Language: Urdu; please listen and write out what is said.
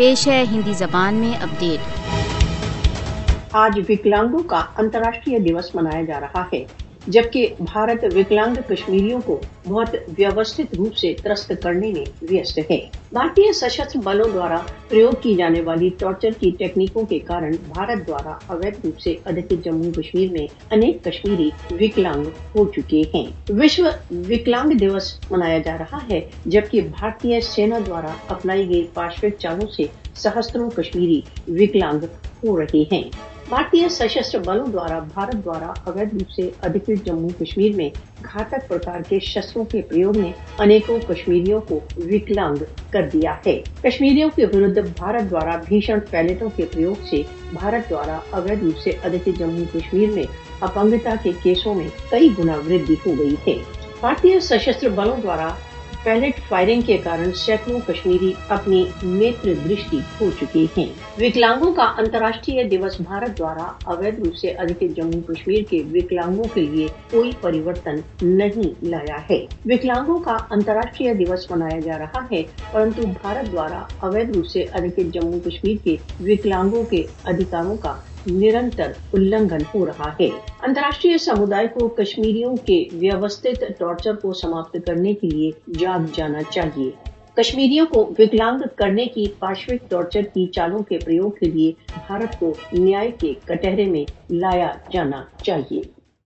پیش ہے ہندی زبان میں اپڈیٹ آج وکلانگوں کا انتراشٹریہ دیوس منایا جا رہا ہے۔ جبکہ بھارت وکلانگ کشمیریوں کو بہت ویوستھت روپ سے ترست کرنے میں ویست ہے۔ بھارتی سشستر بلوں دوارا پریوگ کی جانے والی ٹارچر کی ٹیکنیکوں کے کارن بھارت دوارا اویدھ روپ سے ادھک جموں کشمیر میں انیک کشمیری وکلانگ ہو چکے ہیں۔ وشو وکلانگ دیوس منایا جا رہا ہے، جبکہ بھارتی سینا دوارا اپنائی گئی پاشوک چالوں سے سہستروں کشمیری وکلانگ ہو رہے ہیں۔ بھارتی سشستر بلوں دوارا بھارت دوارا اویدھ روپ سے ادھکت جموں کشمیر میں گھاتک پرکار کے شسروں کے پریوگ نے انیکوں کشمیریوں کو وکلانگ کر دیا ہے کشمیریوں کے ورد بھارت دوارا بھیشن پیلٹوں کے پریوگ سے بھارت دوارا اویدھ روپ سے ادھکت جموں کشمیر میں اپنگتا کے کیسوں میں کئی گنا ودی ہو گئی ہے بھارتی سشستر بلوں دوارا پیلٹ فائرنگ کے کارن سینکڑوں کشمیری اپنی نیتر درشٹی ہو چکے ہیں۔ وکلانگوں کا انتراشٹریہ دیوس بھارت دوارا اویدھ روپ سے ادھک جموں کشمیر کے وکلانگوں کے لیے کوئی پریورتن نہیں لایا ہے۔ وکلانگوں کا انتراشٹریہ دیوس منایا جا رہا ہے، پرنتو بھارت دوارا اویدھ روپ سے ادھک جموں کشمیر کے وکلانگوں کے ادھکاروں کا نرنتر النگھن ہو رہا ہے۔ انتراشٹریہ سمودائے کو کشمیریوں کے ویوستھت ٹارچر کو سماپت کرنے کے لیے جاگ جانا چاہیے۔ کشمیریوں کو وکلانگ کرنے کی پارشوک ٹارچر کی چالوں کے پریوگ کے لیے بھارت کو نیائے کے کٹہرے میں لایا جانا چاہیے۔